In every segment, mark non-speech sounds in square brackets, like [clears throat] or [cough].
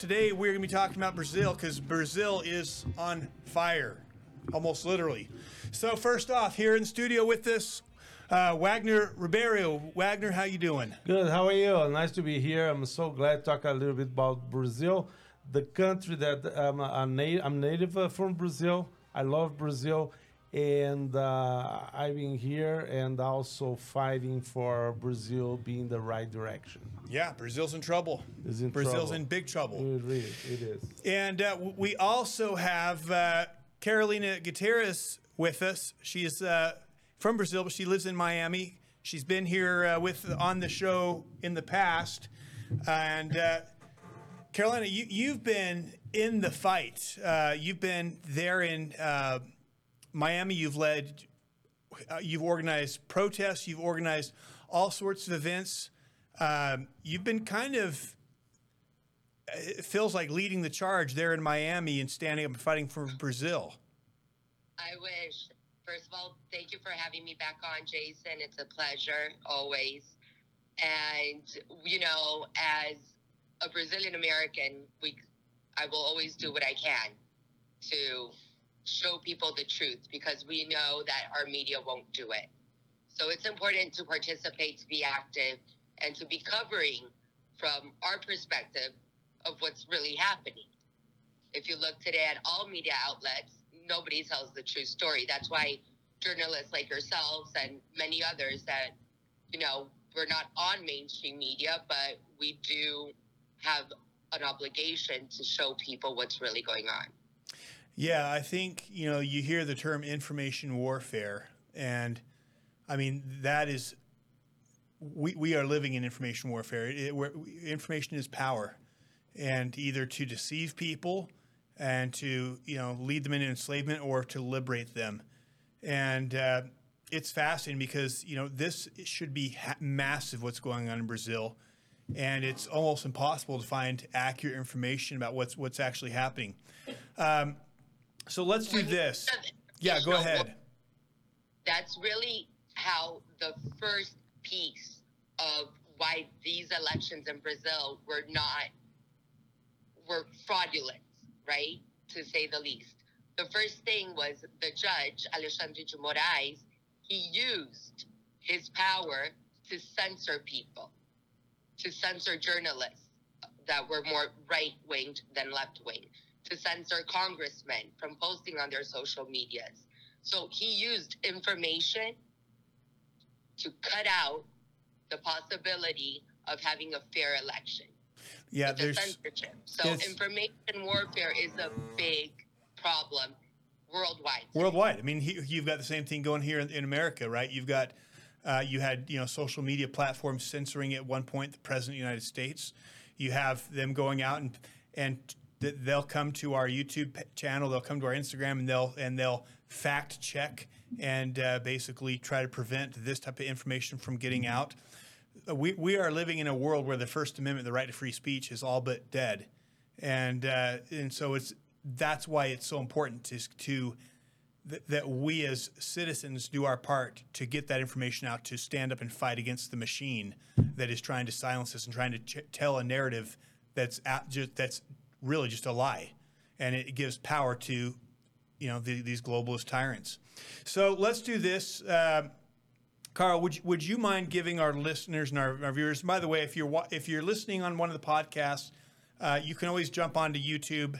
Today we're going to be talking about Brazil because Brazil is on fire, almost literally. So first off, here in studio with us, uh, Wagner Ribeiro. Wagner, how you doing? Good. How are you? Nice to be here. I'm so glad to talk a little bit about Brazil, the country that I'm, na- I'm native uh, from Brazil. I love Brazil, and uh, I've been here and also fighting for Brazil being the right direction. Yeah, Brazil's in trouble. Is in Brazil's trouble. in big trouble. It is. It is. And uh, we also have uh, Carolina Gutierrez with us. She is uh, from Brazil, but she lives in Miami. She's been here uh, with on the show in the past. And uh, Carolina, you, you've been in the fight. Uh, you've been there in uh, Miami. You've led, uh, you've organized protests. You've organized all sorts of events. Um, you've been kind of it feels like leading the charge there in Miami and standing up and fighting for Brazil. I wish. First of all, thank you for having me back on, Jason. It's a pleasure always. And you know, as a Brazilian American, we I will always do what I can to show people the truth because we know that our media won't do it. So it's important to participate, to be active, and to be covering from our perspective of what's really happening. If you look today at all media outlets, nobody tells the true story. That's why journalists like yourselves and many others that, you know, we're not on mainstream media, but we do have an obligation to show people what's really going on. Yeah, I think you know you hear the term information warfare, and I mean that is we we are living in information warfare. It, where information is power, and either to deceive people and to you know lead them into enslavement or to liberate them, and uh, it's fascinating because you know this should be ha- massive. What's going on in Brazil, and it's almost impossible to find accurate information about what's what's actually happening. Um, so let's do this. Yeah, go ahead. That's really how the first piece of why these elections in Brazil were not were fraudulent, right? To say the least. The first thing was the judge, Alexandre de Moraes, he used his power to censor people, to censor journalists that were more right winged than left wing, to censor congressmen from posting on their social medias. So he used information to cut out the possibility of having a fair election. Yeah, there's censorship. So there's- information warfare is a big problem worldwide. worldwide. I mean, he, you've got the same thing going here in, in America, right? You've got uh, you had you know social media platforms censoring at one point the president of the United States. You have them going out and and they'll come to our YouTube channel, they'll come to our Instagram, and they'll and they'll fact check and uh, basically try to prevent this type of information from getting out. Uh, We we are living in a world where the First Amendment, the right to free speech, is all but dead, and uh, and so it's that's why it's so important to to that, that we as citizens do our part to get that information out to stand up and fight against the machine that is trying to silence us and trying to ch- tell a narrative that's at just, that's really just a lie and it gives power to you know the, these globalist tyrants so let's do this um, Carol, would you, would you mind giving our listeners and our, our viewers? By the way, if you're if you're listening on one of the podcasts, uh, you can always jump onto YouTube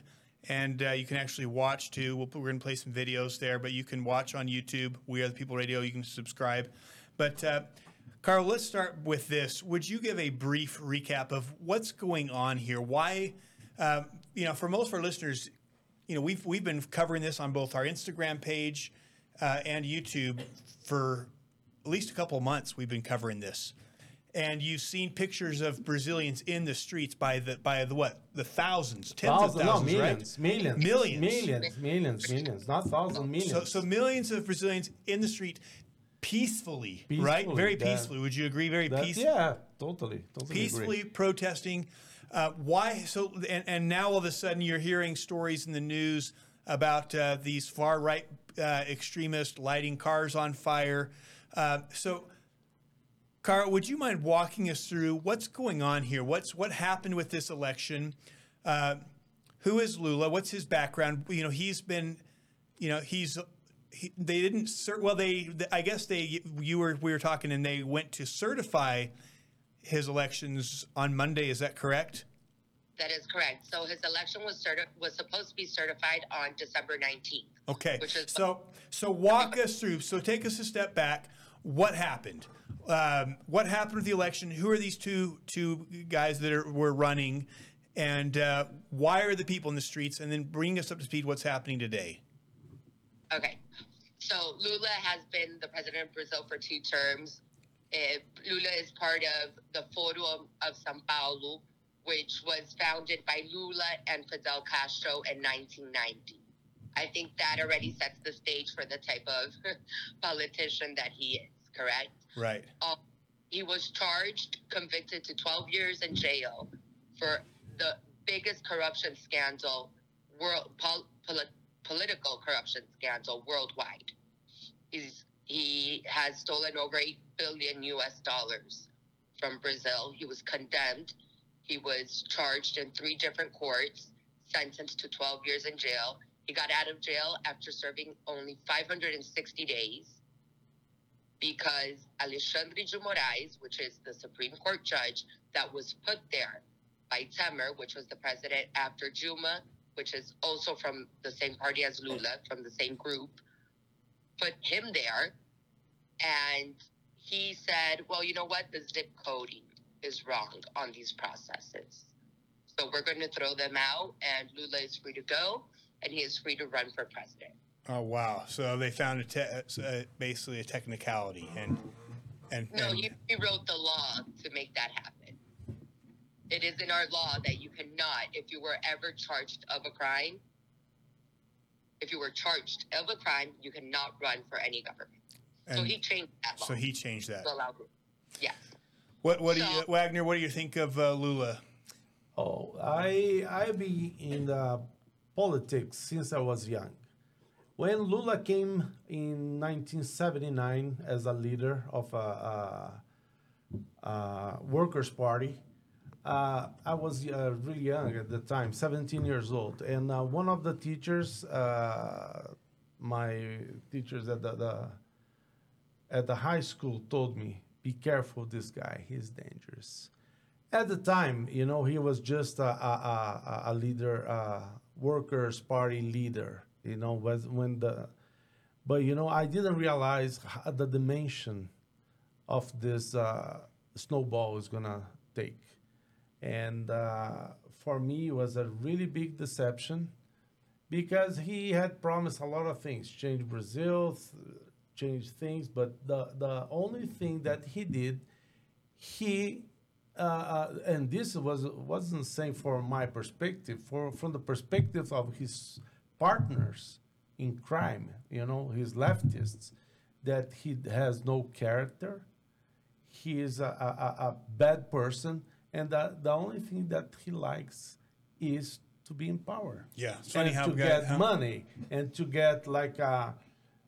and uh, you can actually watch too. We'll, we're going to play some videos there, but you can watch on YouTube. We are the People Radio. You can subscribe. But uh, Carol, let's start with this. Would you give a brief recap of what's going on here? Why, um, you know, for most of our listeners, you know, we've we've been covering this on both our Instagram page uh, and YouTube for at least a couple of months. We've been covering this, and you've seen pictures of Brazilians in the streets by the by the what the thousands, tens Thousands, of no, thousands, millions, right? millions, Millions. millions, millions, millions, not thousands, millions. So, so millions of Brazilians in the street peacefully, right? Peacefully, Very that- peacefully. Would you agree? Very That- peaceful. yeah, totally, totally peacefully agree. protesting. Uh, why? So, and, and now all of a sudden you're hearing stories in the news about uh, these far right uh, extremists lighting cars on fire. Uh, so, Carol, would you mind walking us through what's going on here? What's what happened with this election? Uh, who is Lula? What's his background? You know, he's been, you know, he's. He, they didn't. Cer- well, they. I guess they. You were. We were talking, and they went to certify his elections on Monday. Is that correct? That is correct. So his election was certi- was supposed to be certified on December 19th. Okay. Which is- so so walk us through. So take us a step back. What happened? Um, what happened with the election? Who are these two two guys that are, were running, and uh, why are the people in the streets? And then bring us up to speed. What's happening today? Okay. So Lula has been the president of Brazil for two terms. Uh, Lula is part of the Foro of Sao Paulo, which was founded by Lula and Fidel Castro in 1990. I think that already sets the stage for the type of [laughs] politician that he is, correct? Right. Um, he was charged, convicted to 12 years in jail for the biggest corruption scandal, world pol- poli- political corruption scandal worldwide. He's he has stolen over 8 billion US dollars from Brazil. He was condemned. He was charged in three different courts, sentenced to 12 years in jail. He got out of jail after serving only 560 days because Alexandre de Moraes, which is the Supreme Court judge that was put there by Temer, which was the president after Dilma, which is also from the same party as Lula, from the same group, put him there. And he said, well, you know what? The zip coding is wrong on these processes. So we're going to throw them out, and Lula is free to go, and he is free to run for president. Oh wow! So they found a te- uh, basically a technicality, and and, No, and he, he wrote the law to make that happen. It is in our law that you cannot, if you were ever charged of a crime, if you were charged of a crime, you cannot run for any government. So he changed that law. so he changed that. to allow- Yes. What what do you Wagner? What do you think of uh, Lula? Oh, I I be in the politics since I was young. When Lula came in 1979 as a leader of a, a, a workers' party, uh, I was uh, really young at the time, 17 years old, and uh, one of the teachers, uh, my teachers at the, the at the high school, told me, "Be careful, this guy. He's dangerous." At the time, you know, he was just a, a, a, a leader, uh, workers' party leader. You know, was when the, but you know, I didn't realize the dimension of this uh, snowball is gonna take, and uh, for me, it was a really big deception because he had promised a lot of things, change Brazil, change things, but the the only thing that he did, he uh, uh, and this was wasn't saying for my perspective, for from the perspective of his partners in crime, you know, his leftists, that he has no character, he is a, a, a a bad person, and that the only thing that he likes is to be in power. Yeah, it's funny how to get how- money and to get like uh,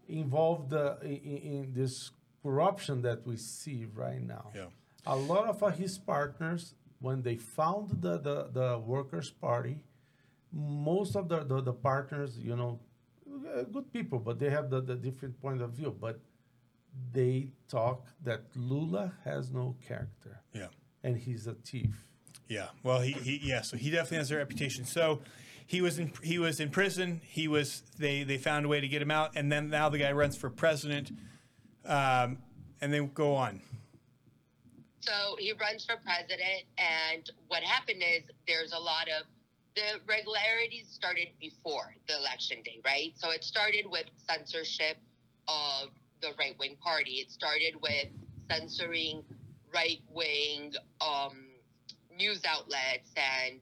involved uh, in, in this corruption that we see right now. Yeah. A lot of uh, his partners, when they found the, the, the Workers' Party, most of the, the, the partners, you know, uh, good people, but they have the, the different point of view. But they talk that Lula has no character Yeah. and he's a thief. Yeah. Well, he, he yeah. So he definitely has a reputation. So he was in he was in prison. He was they they found a way to get him out, and then now the guy runs for president, um, and then go on. So he runs for president, and what happened is there's a lot of the regularities started before the election day, right? So it started with censorship of the right wing party. It started with censoring right wing um, news outlets and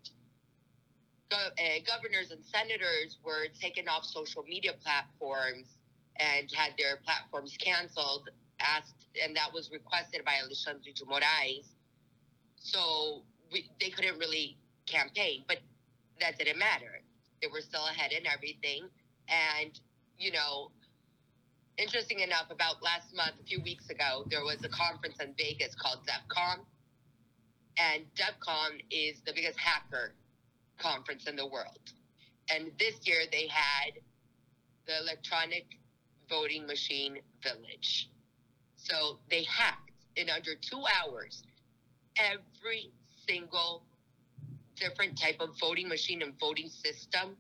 go- uh, governors and senators were taken off social media platforms and had their platforms canceled asked and that was requested by Alexandre de Moraes so we, they couldn't really campaign but that didn't matter. They were still ahead in everything. And you know interesting enough about last month a few weeks ago there was a conference in Vegas called DEFCON. And DEFCON is the biggest hacker conference in the world. And this year they had the electronic voting machine village. So they hacked in under two hours every single different type of voting machine and voting system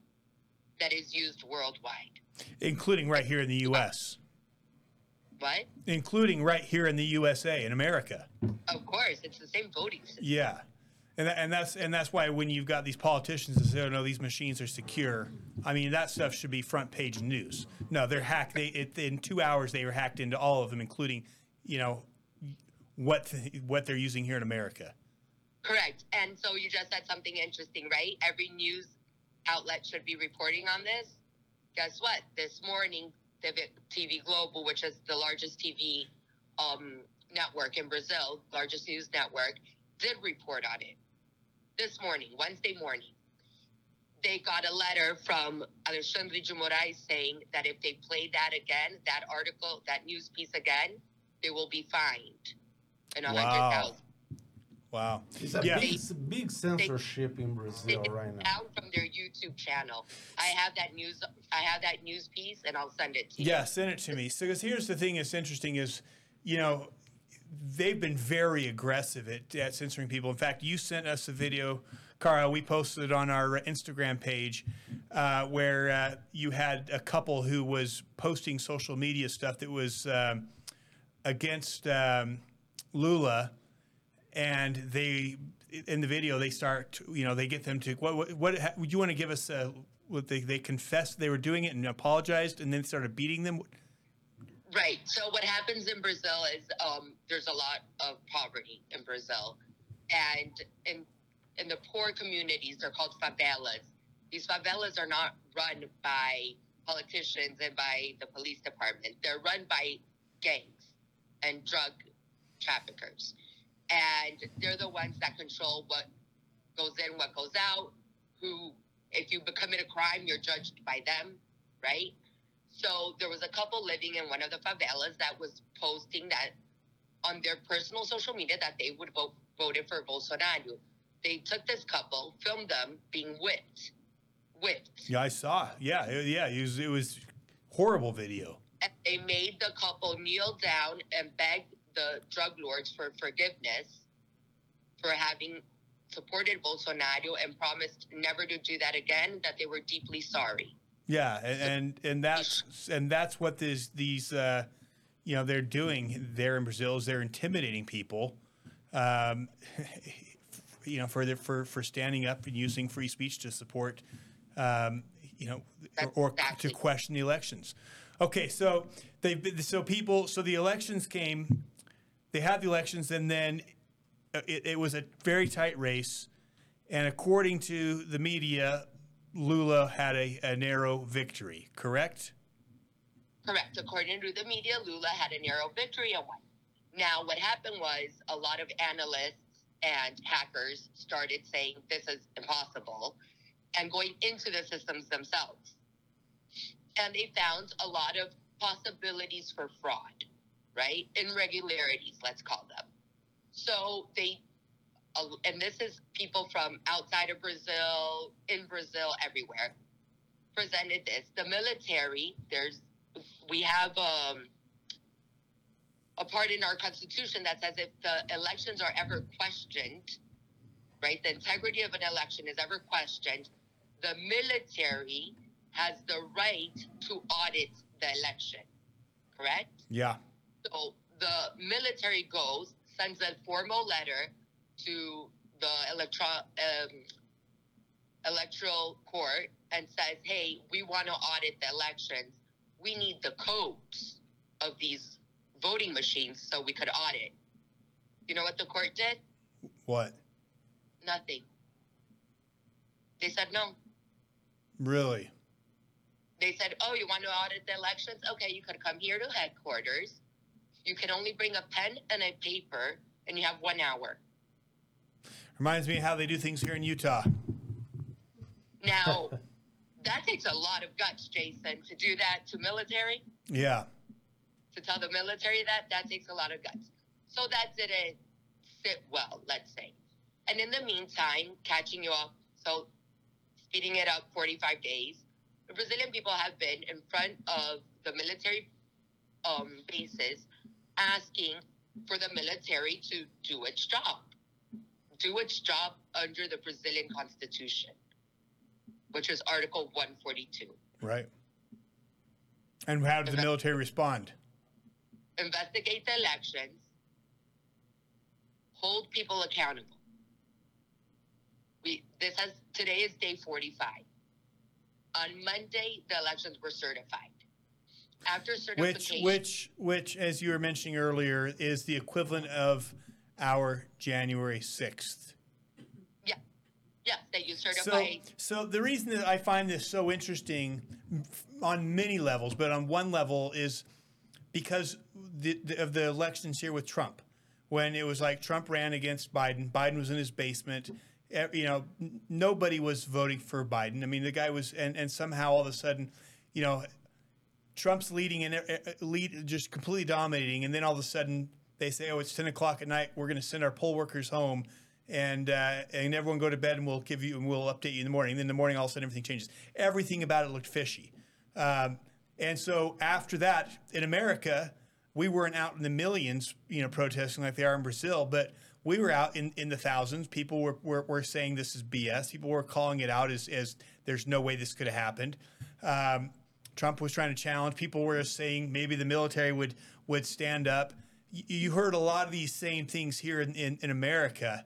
that is used worldwide. including right here in the U.S., What? including right here in the USA in America. Of course, it's the same voting system. Yeah, and tha- and that's and that's why when you've got these politicians that say, "Oh no, these machines are secure," I mean that stuff should be front page news. No, they're hacked. They it, in two hours they were hacked into all of them, including you know what what they're using here in America. Correct. And so you just said something interesting, right? Every news outlet should be reporting on this. Guess what? This morning, TV Globo, which is the largest TV um, network in Brazil, largest news network, did report on it this morning, Wednesday morning. They got a letter from Alexandre de Moraes saying that if they play that again, that article, that news piece again, they will be fined in a Wow. hundred thousand. Wow. It's a Yeah. big, big censorship in Brazil Take right now. down from their YouTube channel. I have that news. I have that news piece, and I'll send it to you. Yeah, send it to me. So, because here's the thing that's interesting is, you know, they've been very aggressive at, at censoring people. In fact, you sent us a video, Carol. We posted it on our Instagram page, uh, where uh, you had a couple who was posting social media stuff that was um, against um, Lula, and they in the video they start, you know, they get them to what what, what would you want to give us? Uh, what they they confessed they were doing it and apologized, and then started beating them. Right. So what happens in Brazil is um, there's a lot of poverty in Brazil, and in in the poor communities, they're called favelas. These favelas are not run by politicians and by the police department. They're run by gangs and drug traffickers, and they're the ones that control what goes in, what goes out. Who, if you commit a crime, you're judged by them, right? So there was a couple living in one of the favelas that was posting that on their personal social media that they would vote voted for Bolsonaro. They took this couple, filmed them being whipped, whipped, Yeah, I saw. Yeah, it- yeah, it was, it was horrible video. and they made the couple kneel down and beg the drug lords for forgiveness for having supported Bolsonaro and promised never to do that again. That they were deeply sorry. Yeah, and and, that's and that's what this these uh, you know they're doing. There in Brazil is they're intimidating people, um, [laughs] you know, for for for standing up and using free speech to support, um, you know, or, or to question the elections. Okay, so they so people so the elections came, they had the elections and then uh, it, it was a very tight race, and according to the media, Lula had a, a narrow victory. Correct? Correct. According to the media, Lula had a narrow victory and won. Now, what happened was a lot of analysts and hackers started saying this is impossible and going into the systems themselves. And they found a lot of possibilities for fraud, right? Irregularities, let's call them. So they, and this is people from outside of Brazil, in Brazil, everywhere, presented this. The military, there's we have um, a part in our constitution that says if the elections are ever questioned, right, the integrity of an election is ever questioned, the military has the right to audit the election, correct? Yeah. So the military goes, sends a formal letter to the electro, um, electoral court and says, hey, we want to audit the elections. We need the codes of these voting machines so we could audit. You know what the court did? What? Nothing. They said no. Really? They said, oh, you want to audit the elections? Okay, you could come here to headquarters. You can only bring a pen and a paper, and you have one hour. Reminds me of how they do things here in Utah. Now, [laughs] that takes a lot of guts, Jason, to do that to military, Yeah. to tell the military that, that takes a lot of guts. So that didn't sit well, let's say. And in the meantime, catching you off, so speeding it up 45 days. The Brazilian people have been in front of the military um, bases asking for the military to do its job, do its job under the Brazilian constitution, which is Article 142. Right. And how did the military respond? Investigate the elections, hold people accountable. We this has today is day 45. On Monday, the elections were certified. After certification, Which, which, which, as you were mentioning earlier, is the equivalent of our January sixth. yeah, yes, that you So, certify. so the reason that I find this so interesting on many levels, but on one level is because the, the, of the elections here with Trump, when it was like Trump ran against Biden, Biden was in his basement. eh, You know, nobody was voting for Biden. I mean, the guy was, and, and somehow all of a sudden, you know, Trump's leading and uh, lead just completely dominating, and then all of a sudden they say, "Oh, it's ten o'clock at night. We're going to send our poll workers home, and uh, and everyone go to bed, and we'll give you and we'll update you in the morning." And then in the morning, all of a sudden, everything changes. Everything about it looked fishy, um, and so after that, in America, we weren't out in the millions, you know, protesting like they are in Brazil, but we were out in, in the thousands. People were, were, were saying this is BS. People were calling it out as, as there's no way this could have happened. Um, Trump was trying to challenge. People were saying maybe the military would would stand up. You, heard a lot of these same things here in, in, in America.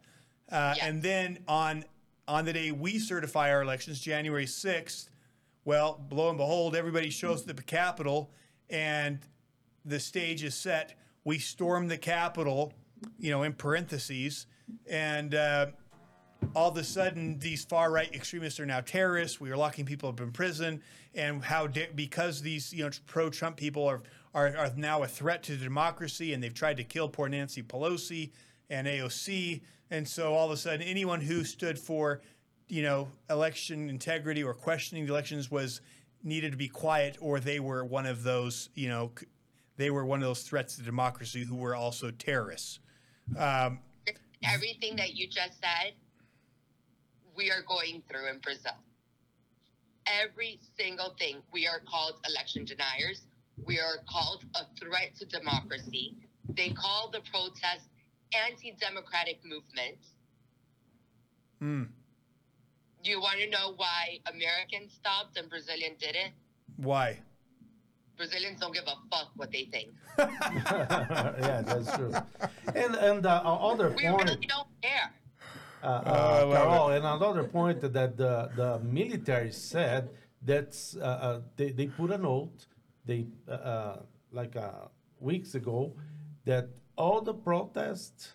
Uh, Yeah. And then on on the day we certify our elections, January 6th, well, lo and behold, everybody shows at the Capitol and the stage is set. We storm the Capitol, you know, in parentheses, and uh, all of a sudden these far right extremists are now terrorists. We are locking people up in prison, and how da- because these you know pro Trump people are, are are now a threat to democracy, and they've tried to kill poor Nancy Pelosi and AOC, and so all of a sudden anyone who stood for you know election integrity or questioning the elections was needed to be quiet, or they were one of those you know they were one of those threats to democracy who were also terrorists. Um, Everything that you just said, we are going through in Brazil. Every single thing. We are called election deniers. We are called a threat to democracy. They call the protest anti-democratic movements. mm, You want to know why Americans stopped and Brazilians didn't? why? Brazilians don't give a fuck what they think. [laughs] [laughs] yeah, that's true. And and uh, other We point, really don't care. uh, I uh, Carol, and another point that the the military said that's uh, uh, they they put a note they uh, uh, like uh, weeks ago that all the protests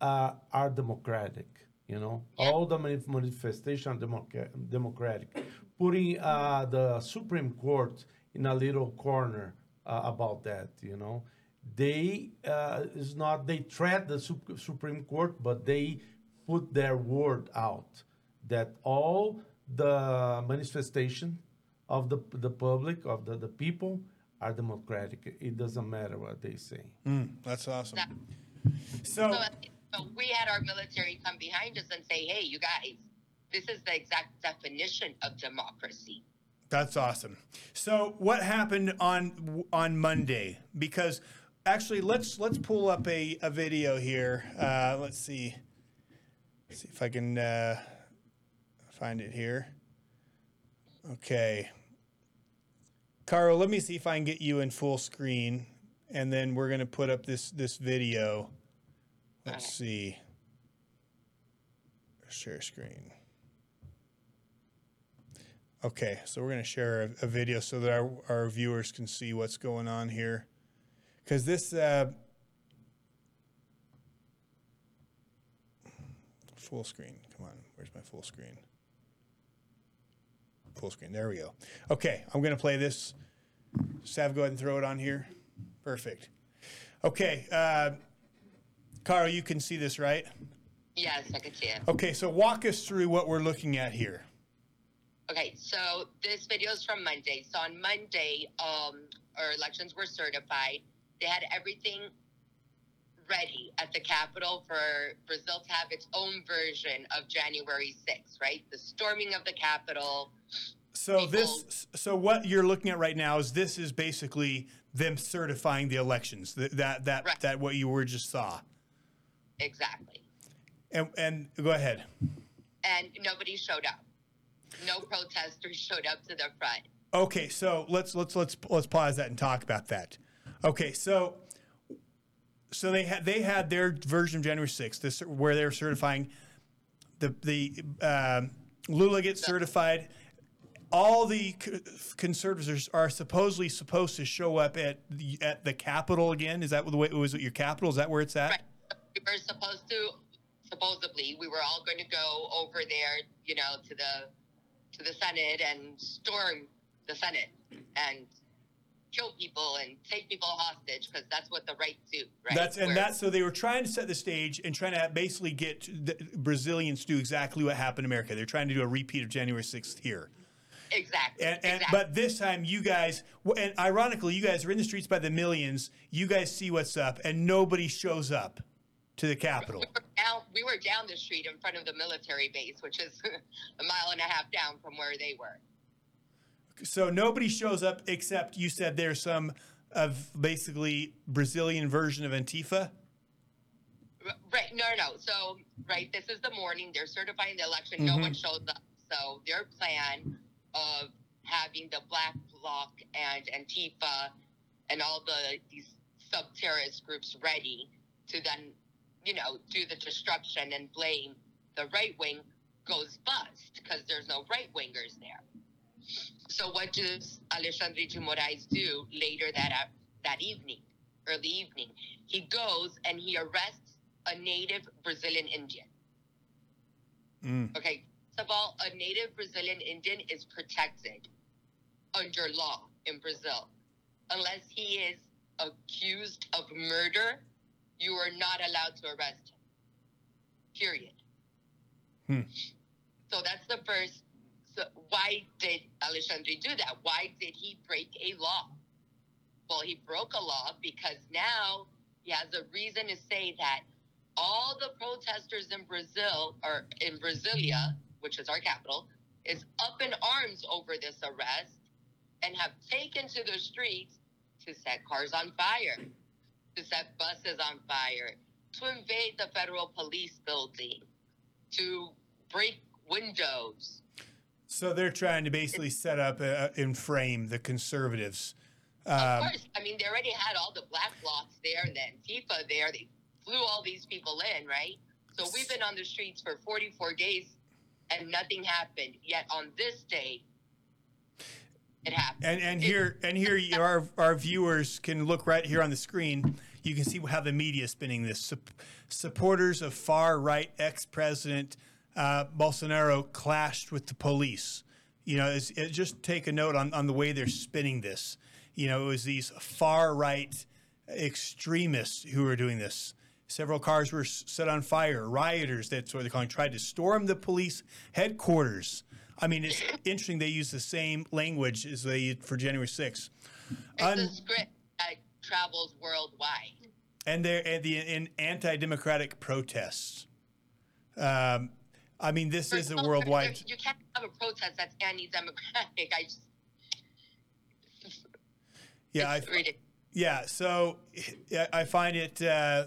uh, are democratic. You know, all the manif- manifestation are democ- democratic. Putting uh, the Supreme Court in a little corner uh, about that. You know, they uh, is not they threat the Sup- Supreme Court, but they put their word out that all the manifestation of the the public of the, the people are democratic. It doesn't matter what they say. Mm, that's awesome. That- So, So, so we had our military come behind us and say, hey, you guys, this is the exact definition of democracy. that's awesome. So, what happened on on Monday? Because actually, let's let's pull up a, a video here. Uh, let's see. Let's see if I can uh, find it here. Okay. Carol, let me see if I can get you in full screen, and then we're gonna put up this this video. Let's see. Share screen. Okay, so we're going to share a, a video so that our, our viewers can see what's going on here. Because this uh, full screen, come on, where's my full screen? Full screen, there we go. Okay, I'm going to play this. Sav, go ahead and throw it on here. Perfect. Okay, uh, Carol, you can see this, right? Yes, I could see it. Okay, so walk us through what we're looking at here. Okay, so this video is from Monday. So on Monday, um, our elections were certified. They had everything ready at the Capitol for Brazil to have its own version of January 6th, right? The storming of the Capitol. So people- this, so what you're looking at right now is this is basically them certifying the elections. That that that, Right. that what you were just saw. Exactly. And and go ahead. And nobody showed up. No protesters showed up to the front. Okay, so let's let's let's let's pause that and talk about that. Okay, so so they had they had their version of January sixth, this where they're certifying the the um, Lula gets certified. All the co- conservatives are supposedly supposed to show up at the, at the Capitol again. Is that the way? Was it your Capitol? Is that where it's at? Right. We were supposed to, supposedly, we were all going to go over there, you know, to the to the Senate and storm the Senate and kill people and take people hostage because that's what the right do, right? That's and Where- that's so they were trying to set the stage and trying to basically get the Brazilians to do exactly what happened in America. They're trying to do a repeat of January sixth here. exactly. And, and exactly. but this time you guys and ironically you guys are in the streets by the millions. You guys see what's up and nobody shows up to the Capitol. we were down, we were down the street in front of the military base, which is [laughs] a mile and a half down from where they were. So nobody shows up except you said there's some of basically Brazilian version of Antifa. Right. No, no, no. So, right, this is the morning. They're certifying the election. No Mhm. one shows up. So, their plan of having the Black Bloc and Antifa and all the these sub terrorist groups ready to then, you know, do the destruction and blame the right wing goes bust because there's no right wingers there. So, what does Alexandre de Moraes do later that that evening, early evening? He goes and he arrests a native Brazilian Indian. Mm. Okay, first of all, a native Brazilian Indian is protected under law in Brazil. Unless he is accused of murder, you are not allowed to arrest him. Period. Hmm. So that's the first. So why did Alexandre do that? Why did he break a law? Well, he broke a law because now he has a reason to say that all the protesters in Brazil or in Brasilia, which is our capital, is up in arms over this arrest and have taken to the streets to set cars on fire, to set buses on fire, to invade the federal police building, to break windows. So they're trying to basically set up uh, and frame the conservatives. Of Um, course, I mean, they already had all the black blocs there and the Antifa there. They flew all these people in, right? So we've been on the streets for 44 days and nothing happened. Yet on this day, it happened. And and here and here you- our our viewers can look right here on the screen. You can see how the media is spinning this. Sup- supporters of far right ex president uh, Bolsonaro clashed with the police. You know, it's, it, just take a note on, on the way they're spinning this. You know, it was these far right extremists who were doing this. Several cars were set on fire. Rioters, that's what they're calling, tried to storm the police headquarters. I mean, it's interesting they use the same language as they used for January 6th. It's Un- a script that travels worldwide. and they're and the in anti-democratic protests. Um, I mean, this is a First of all, worldwide. You can't have a protest that's anti-democratic. I just, Yeah, I, ridiculous. yeah. So I find it. Uh,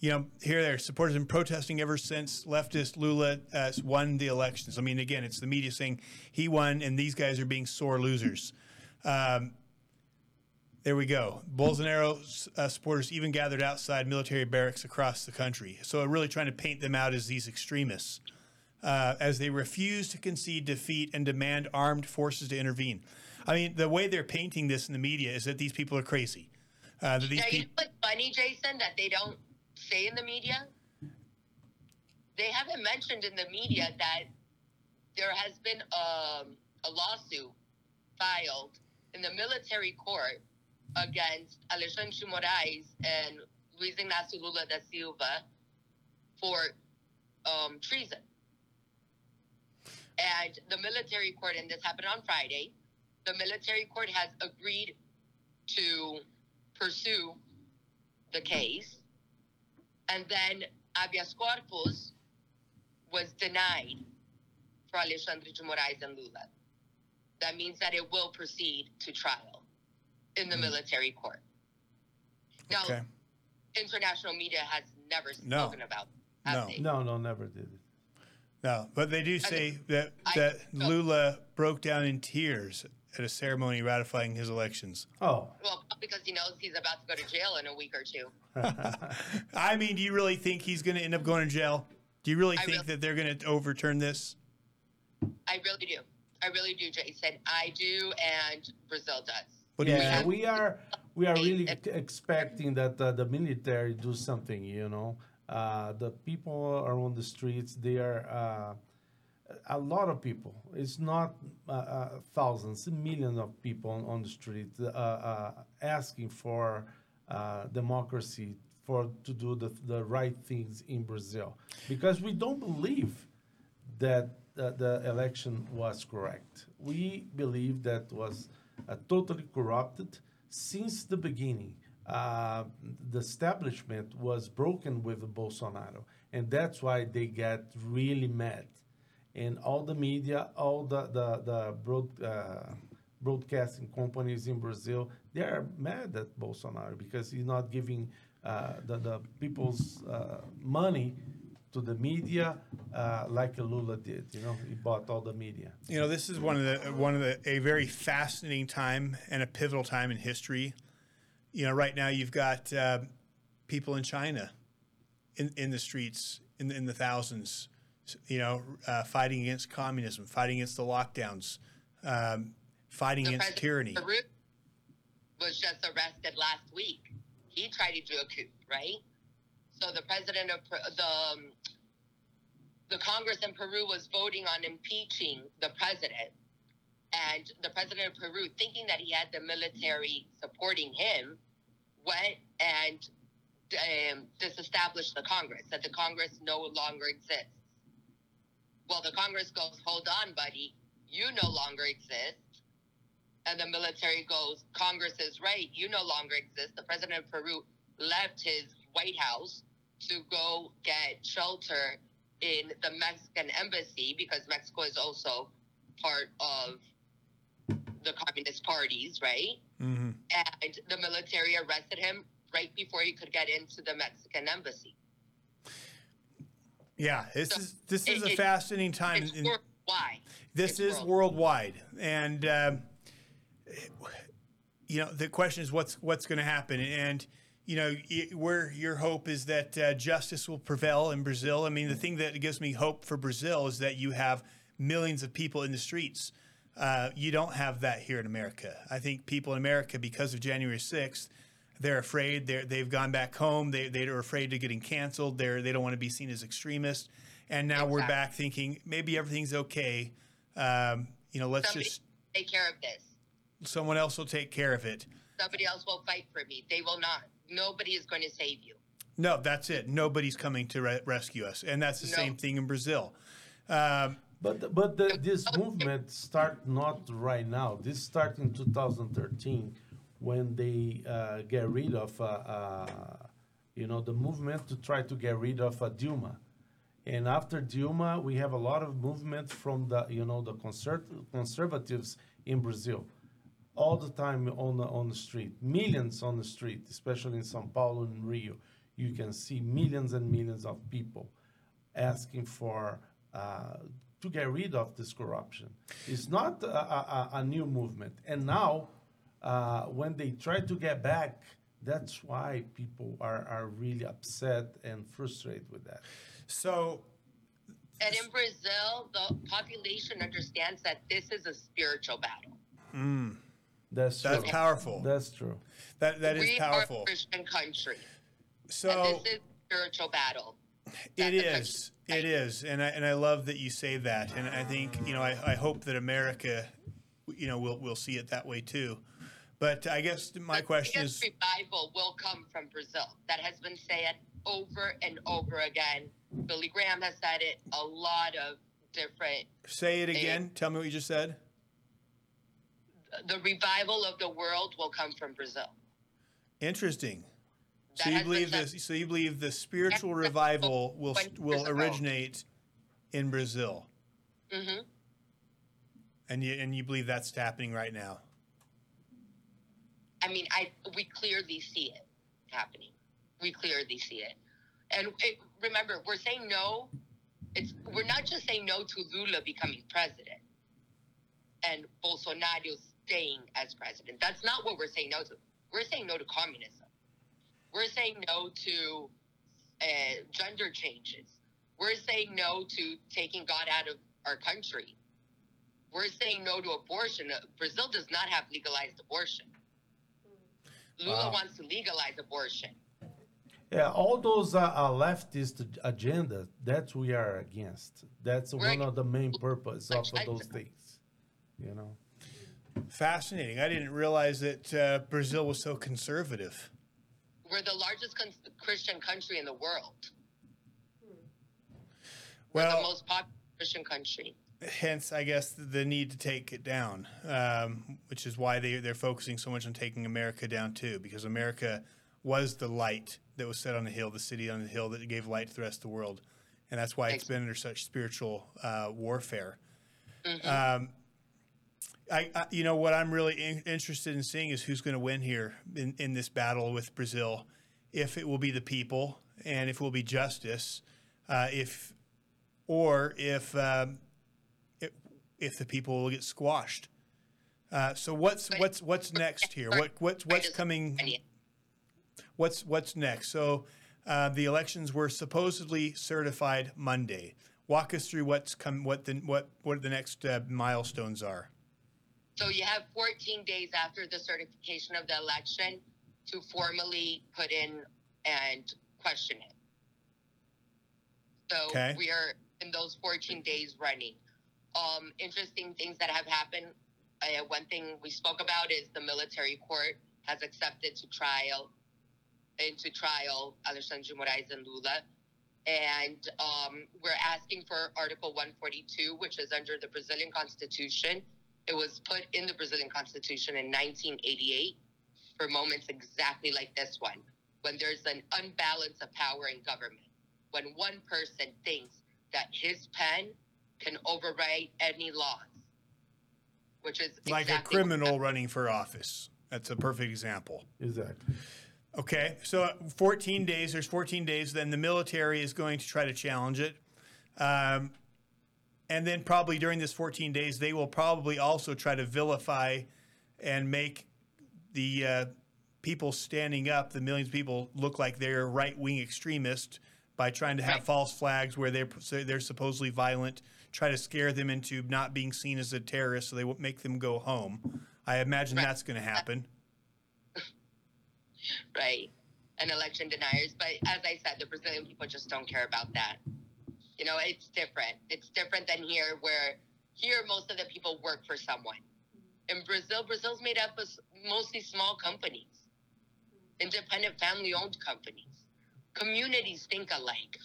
you know, here they're supporters been protesting ever since leftist Lula uh, won the elections. I mean, again, it's the media saying he won, and these guys are being sore losers. Um, there we go. bulls Bolsonaro uh, supporters even gathered outside military barracks across the country. So, really trying to paint them out as these extremists, uh, as they refuse to concede defeat and demand armed forces to intervene. I mean, the way they're painting this in the media is that these people are crazy. Uh, that these Now, you know what's funny, Jason, that they don't say in the media? They haven't mentioned in the media that there has been um, a lawsuit filed in the military court against Alexandre Moraes and Luiz Inácio Lula da Silva for um, treason. And the military court, and this happened on Friday, the military court has agreed to pursue the case And then habeas corpus was denied for Alexandre de Moraes and Lula. That means that it will proceed to trial in the hmm. military court. Now, Okay. international media has never No. spoken about No. they? No, no, never did it. No, but they do say that I- that no. Lula broke down in tears at a ceremony ratifying his elections. Oh, Well, because he knows he's about to go to jail in a week or two. [laughs] I mean, do you really think he's going to end up going to jail? Do you really I think really- that they're going to overturn this? I really do. I really do, Jason. I do, and Brazil does. What do yeah, we are we are really expecting that uh, the military do something. You know, uh, the people are on the streets. They are uh, a lot of people. It's not uh, uh, thousands, millions of people on, on the street uh, uh, asking for uh, democracy, for to do the the right things in Brazil, because we don't believe that uh, the election was correct. We believe that was uh, totally corrupted since the beginning. Uh, the establishment was broken with Bolsonaro, and that's why they get really mad. And all the media, all the the, the broad, uh, broadcasting companies in Brazil, they are mad at Bolsonaro because he's not giving uh, the, the people's uh, money to the media uh, like Lula did. You know, he bought all the media. You know, this is one of the one of the a very fascinating time and a pivotal time in history. You know, right now you've got uh, people in China in in the streets in in the thousands. You know, uh, fighting against communism, fighting against the lockdowns, um, fighting The against tyranny. of Peru was just arrested last week. He tried to do a coup, right? So the president of the um, the Congress in Peru was voting on impeaching the president, and the president of Peru, thinking that he had the military supporting him, went and um, disestablished the Congress. That the Congress no longer exists. Well, the Congress goes, "Hold on, buddy, you no longer exist." and the military goes, Congress is right, you no longer exist. The president of Peru left his White House to go get shelter in the Mexican embassy because Mexico is also part of the communist parties, right? hmm And the military arrested him right before he could get into the Mexican embassy. Yeah, this So is this is it- a fascinating time. It's worldwide. this It's is worldwide. worldwide, and um, you know the question is what's what's going to happen, and you know y- where your hope is that uh, justice will prevail in Brazil. I mean, the thing that gives me hope for Brazil is that you have millions of people in the streets. Uh, you don't have that here in America. I think people in America, because of January sixth, they're afraid. They're, they've gone back home. They, they're afraid of getting canceled. They're, they don't want to be seen as extremists. And now we're back thinking maybe everything's okay. Um, you know, let's Somebody just take care of this. someone else will take care of it. Somebody else will fight for me. They will not. Nobody is going to save you. No, that's it. Nobody's coming to re- rescue us, and that's the No. same thing in Brazil. Um, But but the, this movement start not right now. This start in 2013 when they uh, get rid of uh, uh, you know the movement to try to get rid of uh, Dilma. And after Dilma, we have a lot of movement from the you know the conser- conservatives in Brazil, all the time on the on the street, millions on the street, especially in São Paulo and Rio. You can see millions and millions of people asking for uh, to get rid of this corruption. It's not a, a, a new movement, and now uh, when they try to get back, that's why people are, are really upset and frustrated with that. so, And in Brazil, the population understands that this is a spiritual battle. That's true. That's powerful. That's true. that that is we powerful. are a Christian country. So and this is spiritual battle. It that the is. country- It is, and I and I love that you say that, and I think you know I, I hope that America, you know, will will see it that way too. But I guess my The question biggest is, revival will come from Brazil. That has been said over and over again. Billy Graham has said it. A lot of different. say it again. Tell me what you just said. The revival of the world will come from Brazil. Interesting. That So you believe this? So you believe the spiritual revival will will originate in Brazil, Mm-hmm. and you and you believe that's happening right now. I mean, I we clearly see it happening. We clearly see it, and it, remember, we're saying no. It's we're not just saying no to Lula becoming president and Bolsonaro staying as president. That's not what we're saying no to. We're saying no to communism. We're saying no to uh, gender changes. We're saying no to taking God out of our country. We're saying no to abortion. Uh, Brazil does not have legalized abortion. Lula Wow. wants to legalize abortion. Yeah, all those uh, leftist agenda, that's we are against. That's We're one of the main purpose of those things. You know. Fascinating. I didn't realize that uh, Brazil was so conservative. We're the largest Christian country in the world. We're the Well, most popular Christian country. hence, I guess the need to take it down, um, which is why they they're focusing so much on taking America down too, because America was the light that was set on the hill, the city on the hill that gave light to the rest of the world, and that's why it's been under such spiritual uh, warfare. Um, I, I, you know, what I'm really in, interested in seeing is who's going to win here in, in this battle with Brazil. If it will be the people, and if it will be justice, uh, if or if um, if, if the people will get squashed. Uh, so what's what's what's next here? What what's what's coming? What's what's next? So uh, the elections were supposedly certified Monday. Walk us through what's come, what the what what the next uh, milestones are. So you have 14 days after the certification of the election to formally put in and question it. So Okay. we are in those 14 days running. Um, interesting things that have happened. Uh, one thing we spoke about is the military court has accepted to trial into trial Alexandre de Moraes and Lula. And um, we're asking for Article 142, which is under the Brazilian Constitution. It was put in the Brazilian Constitution in 1988 for moments exactly like this one, when there's an unbalance of power in government, when one person thinks that his pen can override any laws, which is Like exactly a criminal running for office. That's a perfect example. Exactly. Okay, so 14 days. There's 14 days. Then the military is going to try to challenge it, um, and then probably during this 14 days, they will probably also try to vilify and make the uh, people standing up, the millions of people, look like they're right wing extremists by trying to have Right. false flags where they're they're supposedly violent. Try to scare them into not being seen as a terrorist, so they won't make them go home. I imagine Right. that's going to happen. right? And election deniers. But as I said, the Brazilian people just don't care about that. You know, it's different. It's different than here, where here most of the people work for someone. In Brazil, Brazil's made up of mostly small companies, independent family owned companies. Communities think alike.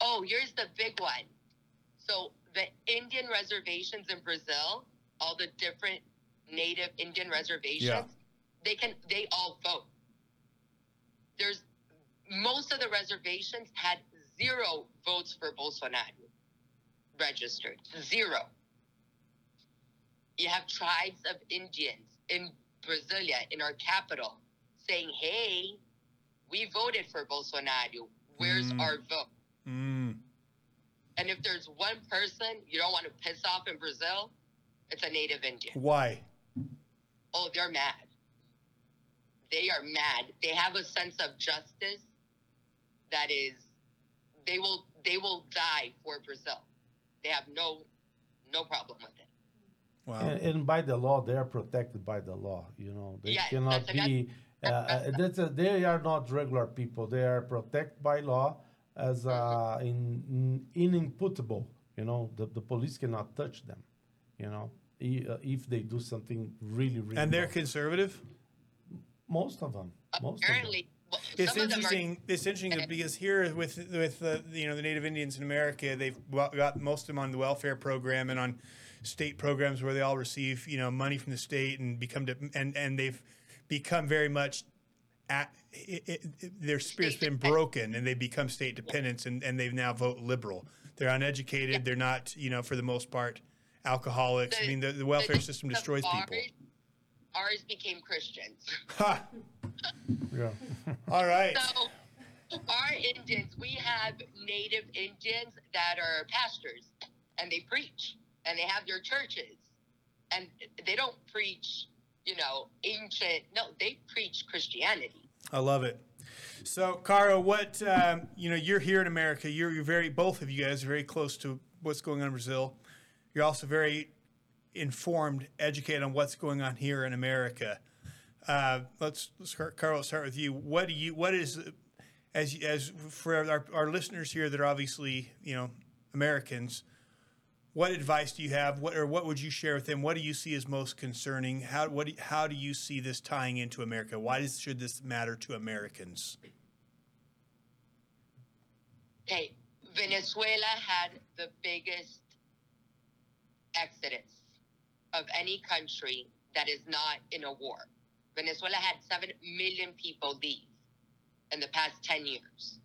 Oh, here's the big one. So the Indian reservations in Brazil, all the different native Indian reservations, Yeah. they can they all vote there's most of the reservations had zero votes for Bolsonaro registered. Zero. You have tribes of Indians in Brasilia, in our capital, saying, hey, we voted for Bolsonaro. Where's Mm. our vote? Mm. And if there's one person you don't want to piss off in Brazil, it's a native Indian. Why? Oh, they're mad. They are mad. They have a sense of justice that is they will they will die for Brazil. They have no no problem with it. Wow. And, and by the law, they are protected by the law. You know, they Yes, cannot that's- be. Uh, uh, [laughs] that's a, they are not regular people. They are protected by law as uh, in, in inimputable. You know, the, the police cannot touch them. You know, i- uh, if they do something really, really. And they're wrong. conservative. most of them. Most Apparently, well, It's them are interesting. It's interesting because here with with uh, you know the Native Indians in America, they've got most of them on the welfare program and on state programs where they all receive you know money from the state and become de- and and they've become very much at, it, it, it- their spirit's been broken and they become state dependents and, and they now vote liberal. They're uneducated. They're not, you know, for the most part, alcoholics. I mean, the, the welfare the system destroys people. Ours, ours became Christians. [laughs] Ha! Yeah. All right. So, our Indians, we have native Indians that are pastors and they preach and they have their churches. And they don't preach, you know, ancient, no, they preach Christianity. I love it. So, Caro, what um, you know, you're here in America. You're, you're very both of you guys are very close to what's going on in Brazil. You're also very informed, educated on what's going on here in America. Uh, let's, let's start, Carl. Let's start with you. What do you? What is as as for our, our listeners here that are obviously you know Americans? What advice do you have? What or what would you share with them? What do you see as most concerning? How what do, how do you see this tying into America? Why does, should this matter to Americans? Okay, Venezuela had the biggest exodus of any country that is not in a war. Venezuela had 7 million people leave in the past 10 years.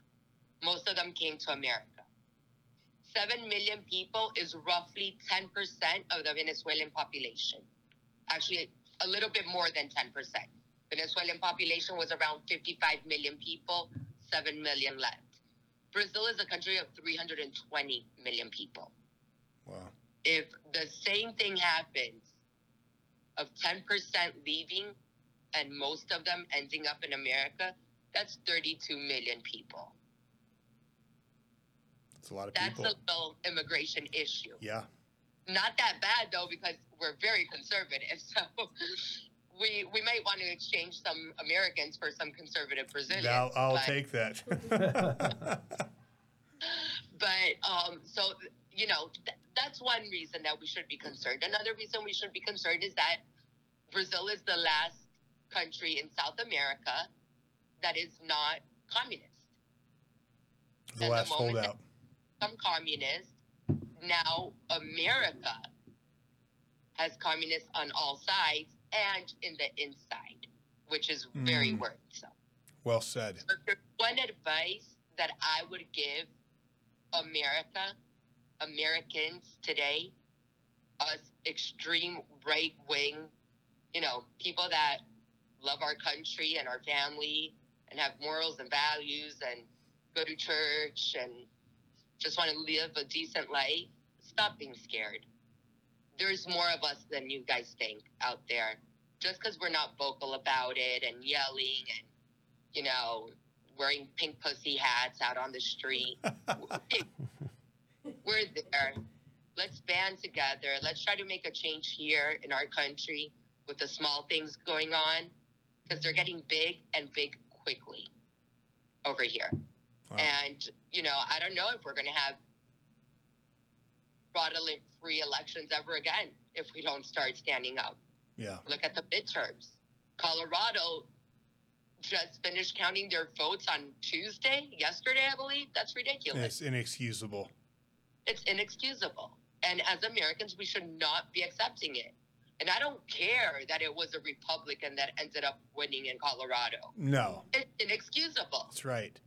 Most of them came to America. 7 million people is roughly 10% of the Venezuelan population. Actually, a little bit more than 10%. Venezuelan population was around 55 million people, 7 million left. Brazil is a country of 320 million people. If the same thing happens of 10% leaving and most of them ending up in America, that's 32 million people. It's a lot of That's people. a little immigration issue. yeah. Not that bad though, because we're very conservative. [laughs] So we we might want to exchange some Americans for some conservative Brazilians. I'll, I'll but- take that. [laughs] [laughs] but um, so you know th- that's one reason that we should be concerned. Another reason we should be concerned is that Brazil is the last country in South America that is not communist. the the last moment, holdout. Some communist. Now America has communists on all sides and in the inside, which is very Mm. worrisome. Well said. There's one advice that I would give America, Americans today, us extreme right wing, you know, people that love our country and our family and have morals and values and go to church and just want to live a decent life, stop being scared. There's more of us than you guys think out there. Just because we're not vocal about it and yelling and you know, wearing pink pussy hats out on the street. [laughs] We're there. Let's band together. Let's try to make a change here in our country with the small things going on because they're getting big and big quickly over here. Wow. And, you know, I don't know if we're going to have fraudulent free elections ever again if we don't start standing up. Yeah. Look at the midterms. Colorado just finished counting their votes on Tuesday, yesterday, I believe. That's ridiculous. It's inexcusable. It's inexcusable. And as Americans, we should not be accepting it. And I don't care that it was a Republican that ended up winning in Colorado. No, It's inexcusable. that's right.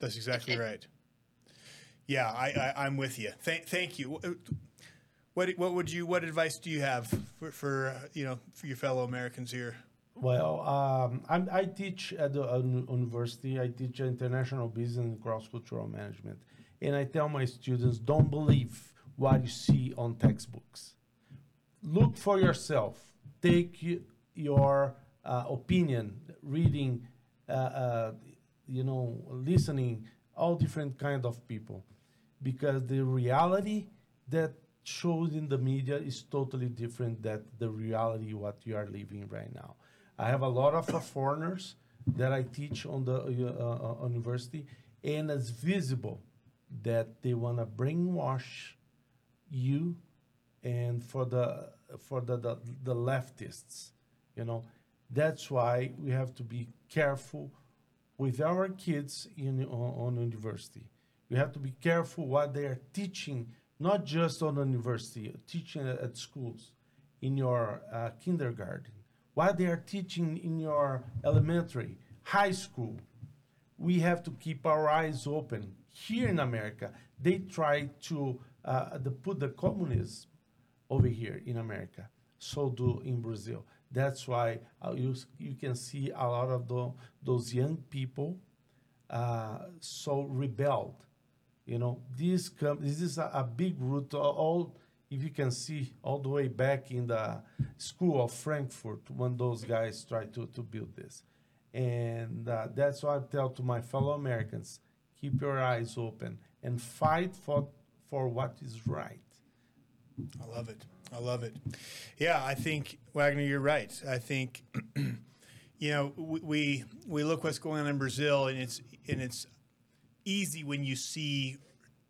That's exactly right. Yeah, I, I I'm with you. Thank thank you. What what would you what advice do you have for, for uh, you know for your fellow Americans here? Well, um, I'm, I teach at the un- university. I teach international business and cross-cultural management, and I tell my students, don't believe what you see on textbooks. Look for yourself. Take your uh, opinion, reading, uh, uh, you know, listening, all different kind of people, because the reality that shows in the media is totally different than the reality what you are living right now. I have a lot of uh, foreigners that I teach on the uh, uh, university, and it's visible that they want to brainwash you and for the for the, the the leftists you know that's why we have to be careful with our kids in on, on university we have to be careful what they are teaching not just on university teaching at, schools in your uh, kindergarten what they are teaching in your elementary high school. We have to keep our eyes open. Here in America, they try to uh, the, put the communism over here in America. So do in Brazil. That's why uh, you, you can see a lot of the, those young people uh, so rebelled. You know, this com- this is a, a big root. All if you can see all the way back in the school of Frankfurt when those guys tried to, to build this, and uh, that's what I tell to my fellow Americans: keep your eyes open and fight for for what is right. I love it. I love it. Yeah, I think Wagner, you're right. I think [clears throat] you know we we look what's going on in Brazil, and it's and it's easy when you see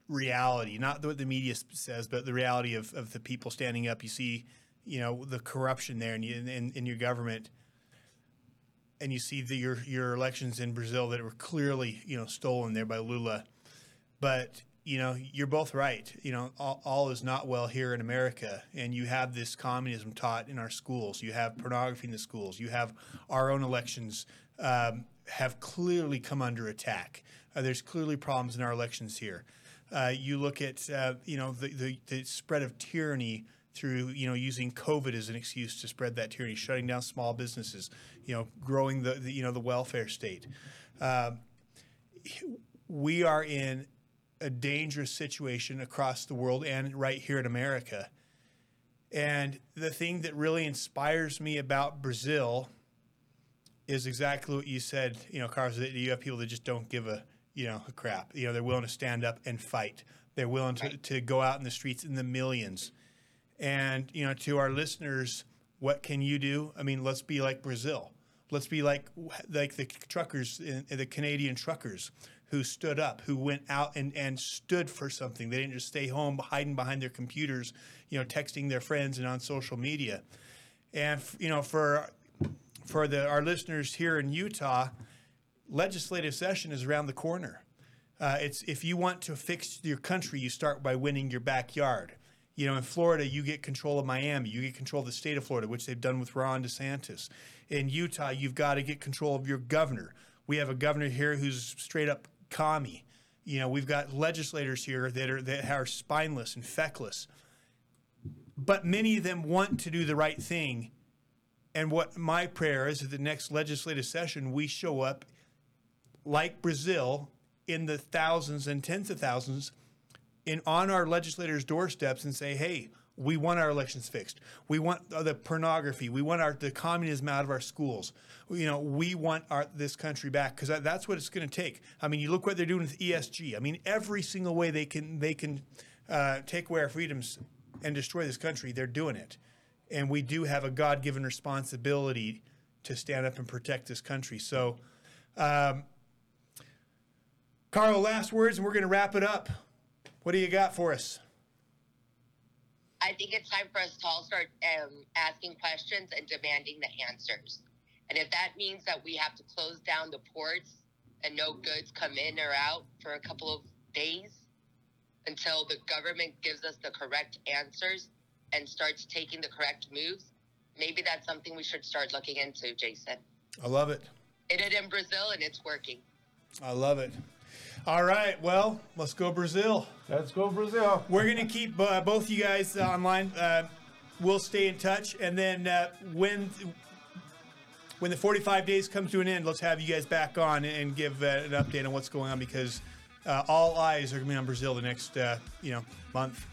reality, not what the media says, but the reality of, of the people standing up. You see, you know, the corruption there in, in, in your government, and you see the, your your elections in Brazil that were clearly you know stolen there by Lula. But you know, you're both right. You know, all, all, is not well here in America, and you have this communism taught in our schools. You have pornography in the schools. You have our own elections um, have clearly come under attack. Uh, there's clearly problems in our elections here. Uh, you look at uh, you know the, the, the spread of tyranny through you know using COVID as an excuse to spread that tyranny, shutting down small businesses, you know, growing the, the you know the welfare state. Uh, we are in a dangerous situation across the world and right here in America. And the thing that really inspires me about Brazil is exactly what you said, you know, Carlos, that you have people that just don't give a, you know, a crap. You know, they're willing to stand up and fight. They're willing to, to go out in the streets in the millions. And, you know, to our listeners, what can you do? I mean, let's be like Brazil. Let's be like like the truckers, the Canadian truckers who stood up, who went out and, and stood for something. They didn't just stay home hiding behind their computers, you know, texting their friends and on social media. And you know, for for the our listeners here in Utah, legislative session is around the corner. Uh, it's if you want to fix your country, you start by winning your backyard. You know, in Florida, you get control of Miami, you get control of the state of Florida, which they've done with Ron DeSantis. In Utah, you've got to get control of your governor. We have a governor here who's straight up commie. You know, we've got legislators here that are that are spineless and feckless. But many of them want to do the right thing. And what my prayer is at the next legislative session, we show up like Brazil in the thousands and tens of thousands in on our legislators' doorsteps and say, hey, we want our elections fixed. We want the pornography. We want our the communism out of our schools. You know, we want our this country back because that's what it's going to take. I mean, you look what they're doing with ESG. I mean, every single way they can they can uh, take away our freedoms and destroy this country, they're doing it. And we do have a God given responsibility to stand up and protect this country. So, um, Carl, last words, and we're going to wrap it up. What do you got for us? I think it's time for us to all start um, asking questions and demanding the answers. And if that means that we have to close down the ports and no goods come in or out for a couple of days until the government gives us the correct answers and starts taking the correct moves, maybe that's something we should start looking into, Jason. I love it. It did in Brazil and it's working. I love it. All right, well, let's go Brazil. Let's go Brazil. We're gonna keep uh, both you guys uh, online. Uh, we'll stay in touch, and then uh, when when the 45 days comes to an end, let's have you guys back on and give uh, an update on what's going on because uh, all eyes are gonna be on Brazil the next you know month.